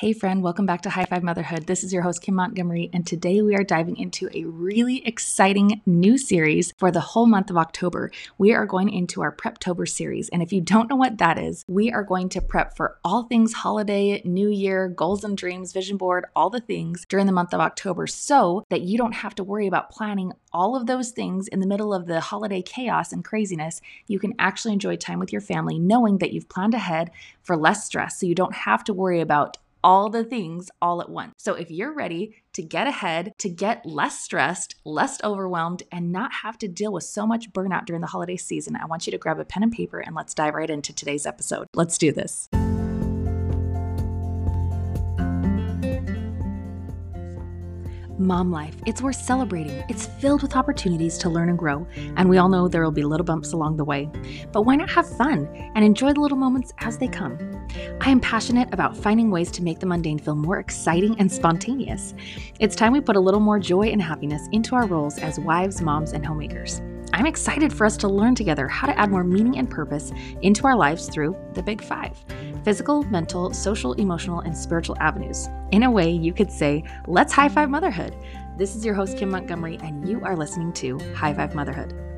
Hey, friend, welcome back to High Five Motherhood. This is your host, Kim Montgomery, and today we are diving into a really exciting new series for the whole month of October. We are going into our Preptober series, and if you don't know what that is, we are going to prep for all things holiday, new year, goals and dreams, vision board, all the things during the month of October so that you don't have to worry about planning all of those things in the middle of the holiday chaos and craziness. You can actually enjoy time with your family knowing that you've planned ahead for less stress so you don't have to worry about all the things all at once. So if you're ready to get ahead, to get less stressed, less overwhelmed, and not have to deal with so much burnout during the holiday season, I want you to grab a pen and paper and let's dive right into today's episode. Let's do this. Mom life. It's worth celebrating. It's filled with opportunities to learn and grow, and we all know there will be little bumps along the way. But why not have fun and enjoy the little moments as they come? I am passionate about finding ways to make the mundane feel more exciting and spontaneous. It's time we put a little more joy and happiness into our roles as wives, moms, and homemakers. I'm excited for us to learn together how to add more meaning and purpose into our lives through the Big Five physical, mental, social, emotional, and spiritual avenues. In a way, you could say, let's high five motherhood. This is your host, Kim Montgomery, and you are listening to High Five Motherhood.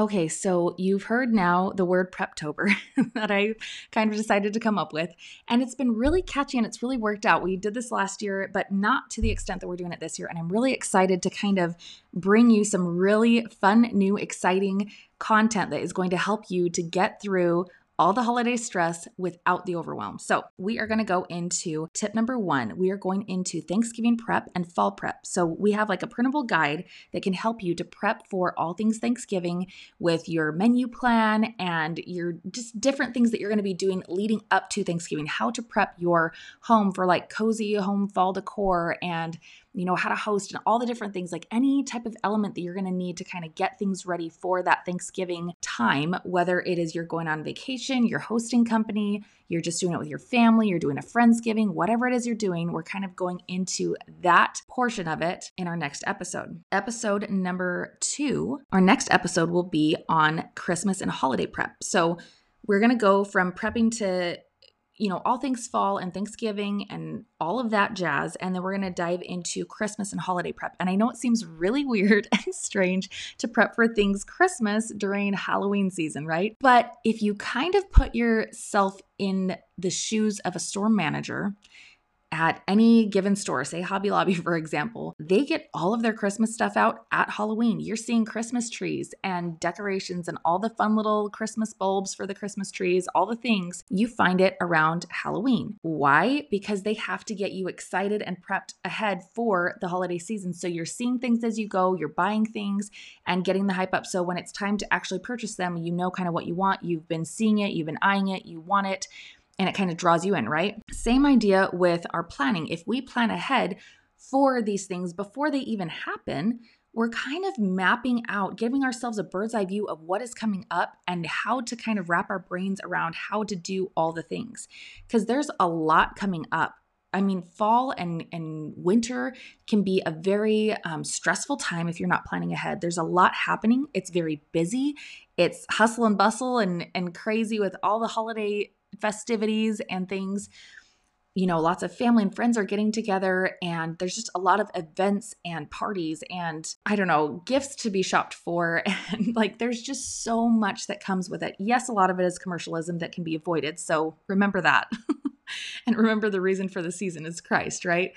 Okay, so you've heard now the word Preptober that I kind of decided to come up with, and it's been really catchy and it's really worked out. We did this last year, but not to the extent that we're doing it this year, and I'm really excited to kind of bring you some really fun, new, exciting content that is going to help you to get through all the holiday stress without the overwhelm. So, we are going to go into tip number one. We are going into Thanksgiving prep and fall prep. So, we have like a printable guide that can help you to prep for all things Thanksgiving with your menu plan and your just different things that you're going to be doing leading up to Thanksgiving, how to prep your home for like cozy home fall decor and you know, how to host and all the different things, like any type of element that you're going to need to kind of get things ready for that Thanksgiving time, whether it is you're going on vacation, you're hosting company, you're just doing it with your family, you're doing a Friendsgiving, whatever it is you're doing, we're kind of going into that portion of it in our next episode. Episode number two, our next episode will be on Christmas and holiday prep. So we're going to go from prepping to you know, all things fall and Thanksgiving and all of that jazz. And then we're going to dive into Christmas and holiday prep. And I know it seems really weird and strange to prep for things Christmas during Halloween season, right? But if you kind of put yourself in the shoes of a store manager, at any given store, say Hobby Lobby, for example, they get all of their Christmas stuff out at Halloween. You're seeing Christmas trees and decorations and all the fun little Christmas bulbs for the Christmas trees, all the things. You find it around Halloween. Why? Because they have to get you excited and prepped ahead for the holiday season. So you're seeing things as you go, you're buying things and getting the hype up. So when it's time to actually purchase them, you know kind of what you want. You've been seeing it, you've been eyeing it, you want it and it kind of draws you in, right? Same idea with our planning. If we plan ahead for these things before they even happen, we're kind of mapping out, giving ourselves a bird's eye view of what is coming up and how to kind of wrap our brains around how to do all the things. Because there's a lot coming up. I mean, fall and, and winter can be a very um, stressful time if you're not planning ahead. There's a lot happening. It's very busy. It's hustle and bustle and, and crazy with all the holiday festivities and things you know, lots of family and friends are getting together, and there's just a lot of events and parties, and I don't know, gifts to be shopped for. And like, there's just so much that comes with it. Yes, a lot of it is commercialism that can be avoided. So remember that. and remember the reason for the season is Christ, right?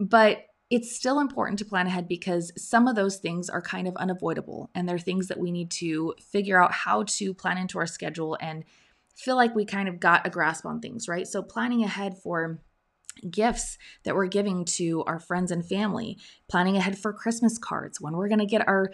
But it's still important to plan ahead because some of those things are kind of unavoidable, and they're things that we need to figure out how to plan into our schedule and feel like we kind of got a grasp on things, right? So planning ahead for gifts that we're giving to our friends and family, planning ahead for Christmas cards, when we're going to get our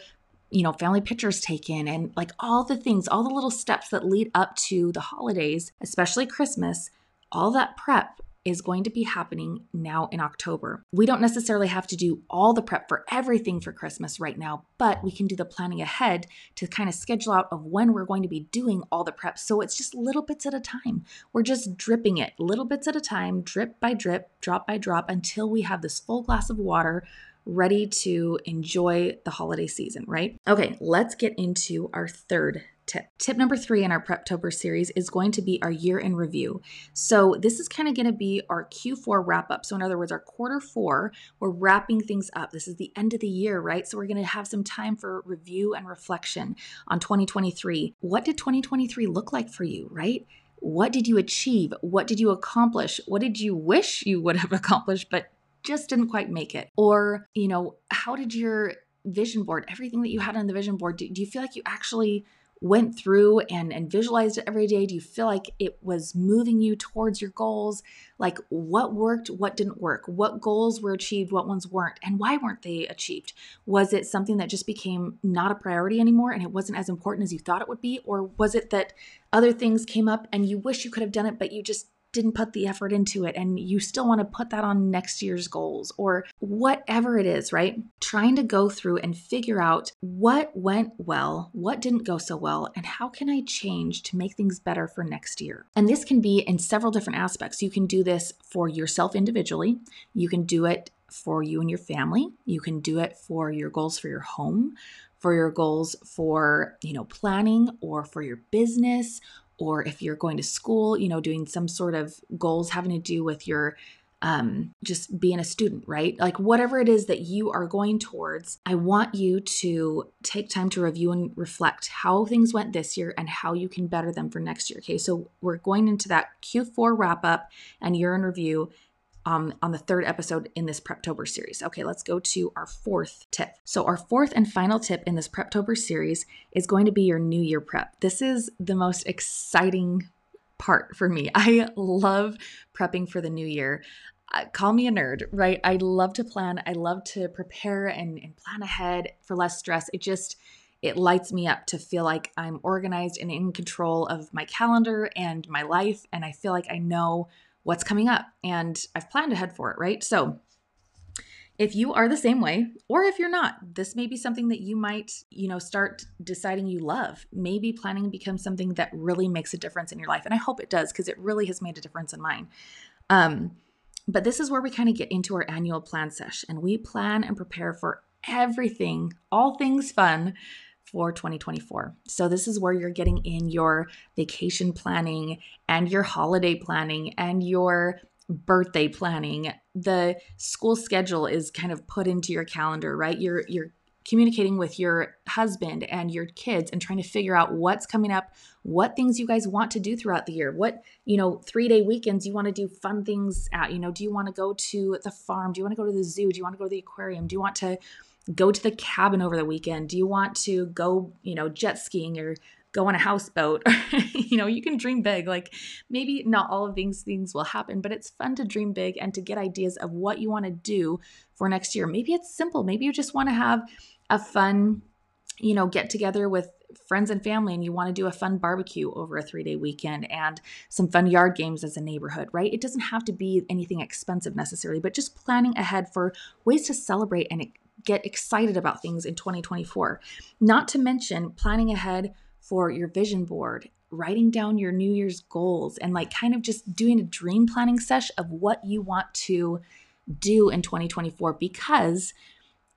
you know, family pictures taken and like all the things, all the little steps that lead up to the holidays, especially Christmas, all that prep is going to be happening now in October. We don't necessarily have to do all the prep for everything for Christmas right now, but we can do the planning ahead to kind of schedule out of when we're going to be doing all the prep. So it's just little bits at a time. We're just dripping it little bits at a time, drip by drip, drop by drop until we have this full glass of water ready to enjoy the holiday season, right? Okay, let's get into our third tip. Tip number three in our Preptober series is going to be our year in review. So, this is kind of going to be our Q4 wrap up. So, in other words, our quarter four, we're wrapping things up. This is the end of the year, right? So, we're going to have some time for review and reflection on 2023. What did 2023 look like for you, right? What did you achieve? What did you accomplish? What did you wish you would have accomplished, but just didn't quite make it? Or, you know, how did your vision board, everything that you had on the vision board, do, do you feel like you actually went through and, and visualized it every day? Do you feel like it was moving you towards your goals? Like what worked, what didn't work? What goals were achieved, what ones weren't? And why weren't they achieved? Was it something that just became not a priority anymore and it wasn't as important as you thought it would be? Or was it that other things came up and you wish you could have done it, but you just didn't put the effort into it and you still want to put that on next year's goals or whatever it is, right? Trying to go through and figure out what went well, what didn't go so well, and how can I change to make things better for next year. And this can be in several different aspects. You can do this for yourself individually, you can do it for you and your family, you can do it for your goals for your home, for your goals for, you know, planning or for your business or if you're going to school, you know, doing some sort of goals having to do with your um, just being a student, right? Like whatever it is that you are going towards, I want you to take time to review and reflect how things went this year and how you can better them for next year. Okay, so we're going into that Q4 wrap up and year in review um, on the third episode in this Preptober series. Okay, let's go to our fourth tip. So, our fourth and final tip in this Preptober series is going to be your New Year prep. This is the most exciting part for me. I love prepping for the new year. Uh, call me a nerd, right? I love to plan. I love to prepare and, and plan ahead for less stress. It just, it lights me up to feel like I'm organized and in control of my calendar and my life. And I feel like I know what's coming up and I've planned ahead for it, right? So if you are the same way or if you're not this may be something that you might you know start deciding you love maybe planning becomes something that really makes a difference in your life and i hope it does because it really has made a difference in mine um, but this is where we kind of get into our annual plan sesh and we plan and prepare for everything all things fun for 2024. So, this is where you're getting in your vacation planning and your holiday planning and your birthday planning. The school schedule is kind of put into your calendar, right? You're you're communicating with your husband and your kids and trying to figure out what's coming up, what things you guys want to do throughout the year. What, you know, 3-day weekends you want to do fun things at, you know, do you want to go to the farm? Do you want to go to the zoo? Do you want to go to the aquarium? Do you want to go to the cabin over the weekend? Do you want to go, you know, jet skiing or go on a houseboat? you know, you can dream big. Like maybe not all of these things will happen, but it's fun to dream big and to get ideas of what you want to do for next year. Maybe it's simple. Maybe you just want to have a fun, you know, get together with friends and family and you want to do a fun barbecue over a three day weekend and some fun yard games as a neighborhood, right? It doesn't have to be anything expensive necessarily, but just planning ahead for ways to celebrate and get excited about things in 2024. Not to mention planning ahead for your vision board, writing down your New Year's goals, and like kind of just doing a dream planning sesh of what you want to do in 2024 because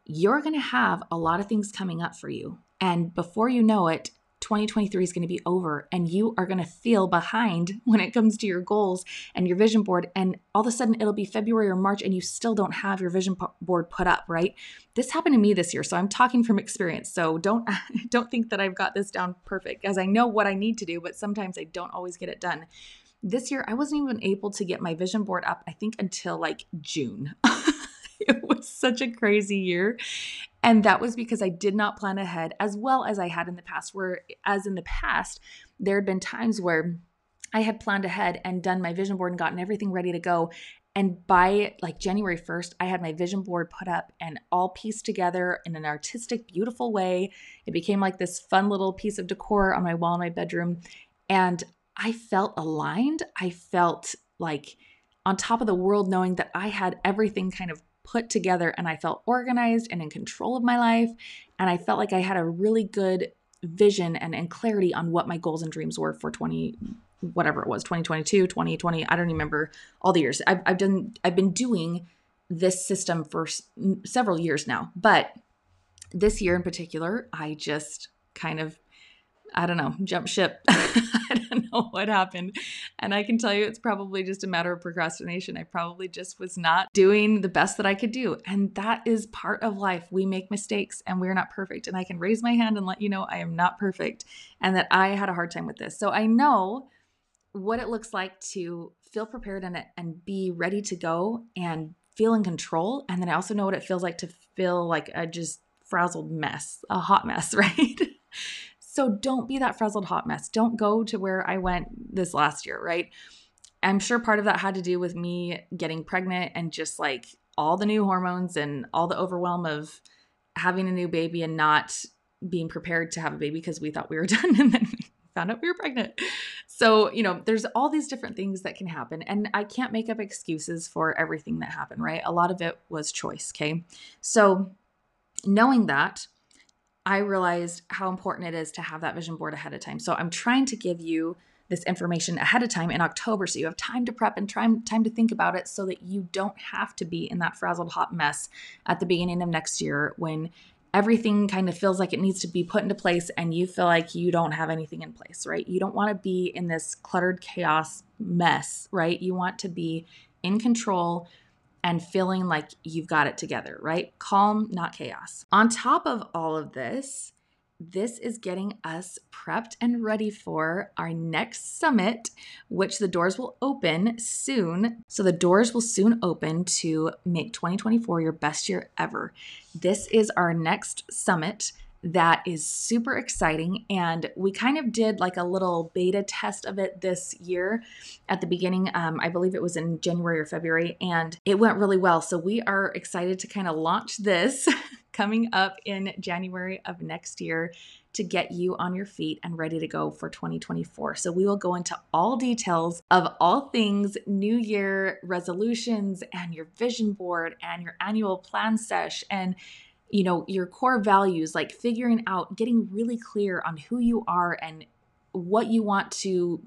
you're going to have a lot of things coming up for you. And before you know it, 2023 is going to be over and you are going to feel behind when it comes to your goals and your vision board and all of a sudden it'll be February or March and you still don't have your vision board put up, right? This happened to me this year, so I'm talking from experience. So don't don't think that I've got this down perfect as I know what I need to do, but sometimes I don't always get it done. This year I wasn't even able to get my vision board up I think until like June. it was such a crazy year. And that was because I did not plan ahead as well as I had in the past, where, as in the past, there had been times where I had planned ahead and done my vision board and gotten everything ready to go. And by like January 1st, I had my vision board put up and all pieced together in an artistic, beautiful way. It became like this fun little piece of decor on my wall in my bedroom. And I felt aligned. I felt like on top of the world, knowing that I had everything kind of put together and I felt organized and in control of my life. And I felt like I had a really good vision and, and clarity on what my goals and dreams were for 20 whatever it was 2022 2020 i don't remember all the years i've, I've done i've been doing this system for s- several years now but this year in particular i just kind of I don't know, jump ship. I don't know what happened. And I can tell you it's probably just a matter of procrastination. I probably just was not doing the best that I could do. And that is part of life. We make mistakes and we're not perfect. And I can raise my hand and let you know I am not perfect and that I had a hard time with this. So I know what it looks like to feel prepared and, and be ready to go and feel in control. And then I also know what it feels like to feel like a just frazzled mess, a hot mess, right? So don't be that frazzled hot mess. Don't go to where I went this last year, right? I'm sure part of that had to do with me getting pregnant and just like all the new hormones and all the overwhelm of having a new baby and not being prepared to have a baby because we thought we were done and then we found out we were pregnant. So, you know, there's all these different things that can happen. And I can't make up excuses for everything that happened, right? A lot of it was choice, okay? So, knowing that, I realized how important it is to have that vision board ahead of time. So I'm trying to give you this information ahead of time in October so you have time to prep and try, time to think about it so that you don't have to be in that frazzled hot mess at the beginning of next year when everything kind of feels like it needs to be put into place and you feel like you don't have anything in place, right? You don't want to be in this cluttered chaos mess, right? You want to be in control and feeling like you've got it together, right? Calm, not chaos. On top of all of this, this is getting us prepped and ready for our next summit, which the doors will open soon. So, the doors will soon open to make 2024 your best year ever. This is our next summit that is super exciting. And we kind of did like a little beta test of it this year at the beginning. Um, I believe it was in January or February, and it went really well. So we are excited to kind of launch this coming up in January of next year to get you on your feet and ready to go for 2024. So, we will go into all details of all things New Year resolutions and your vision board and your annual plan sesh and you know, your core values, like figuring out, getting really clear on who you are and what you want to,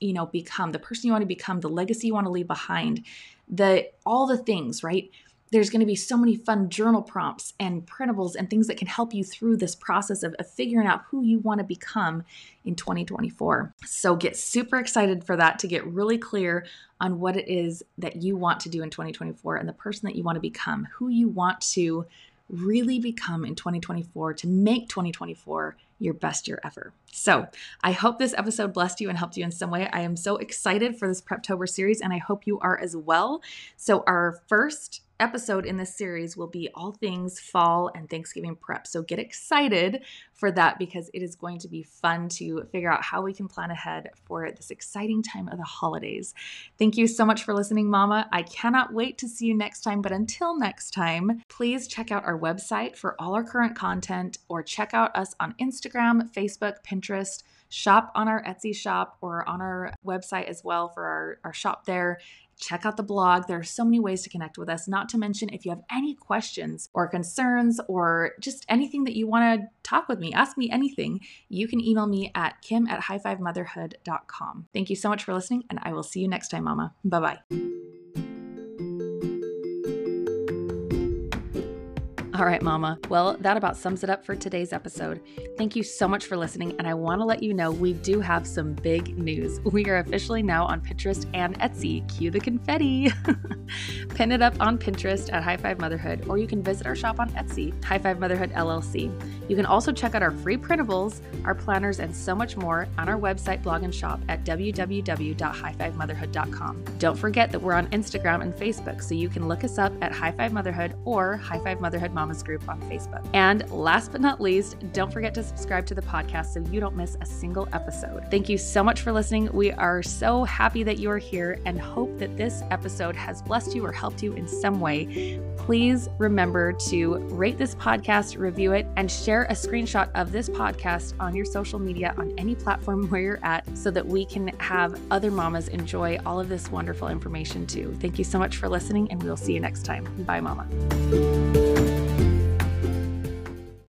you know, become, the person you want to become, the legacy you want to leave behind, the all the things, right? There's going to be so many fun journal prompts and printables and things that can help you through this process of, of figuring out who you want to become in 2024. So get super excited for that to get really clear on what it is that you want to do in 2024 and the person that you want to become, who you want to really become in 2024 to make 2024 your best year ever. So, I hope this episode blessed you and helped you in some way. I am so excited for this Preptober series, and I hope you are as well. So, our first episode in this series will be all things fall and Thanksgiving prep. So get excited for that because it is going to be fun to figure out how we can plan ahead for this exciting time of the holidays. Thank you so much for listening, Mama. I cannot wait to see you next time. But until next time, please check out our website for all our current content or check out us on Instagram, Facebook, Pinterest shop on our Etsy shop or on our website as well for our, our shop there check out the blog. There are so many ways to connect with us, not to mention if you have any questions or concerns or just anything that you want to talk with me, ask me anything, you can email me at kim at highfivemotherhood.com. Thank you so much for listening, and I will see you next time, Mama. Bye bye. All right, Mama. Well, that about sums it up for today's episode. Thank you so much for listening. And I want to let you know we do have some big news. We are officially now on Pinterest and Etsy. Cue the confetti. Pin it up on Pinterest at High Five Motherhood, or you can visit our shop on Etsy, High Five Motherhood LLC. You can also check out our free printables, our planners, and so much more on our website, blog, and shop at www.highfivemotherhood.com. Don't forget that we're on Instagram and Facebook, so you can look us up at High Five Motherhood or High Five Motherhood Mamas group on Facebook. And last but not least, don't forget to subscribe to the podcast so you don't miss a single episode. Thank you so much for listening. We are so happy that you are here and hope that this episode has blessed you or helped you in some way. Please remember to rate this podcast, review it, and share a screenshot of this podcast on your social media on any platform where you're at so that we can have other mamas enjoy all of this wonderful information too. Thank you so much for listening, and we'll see you next time. Bye, Mama.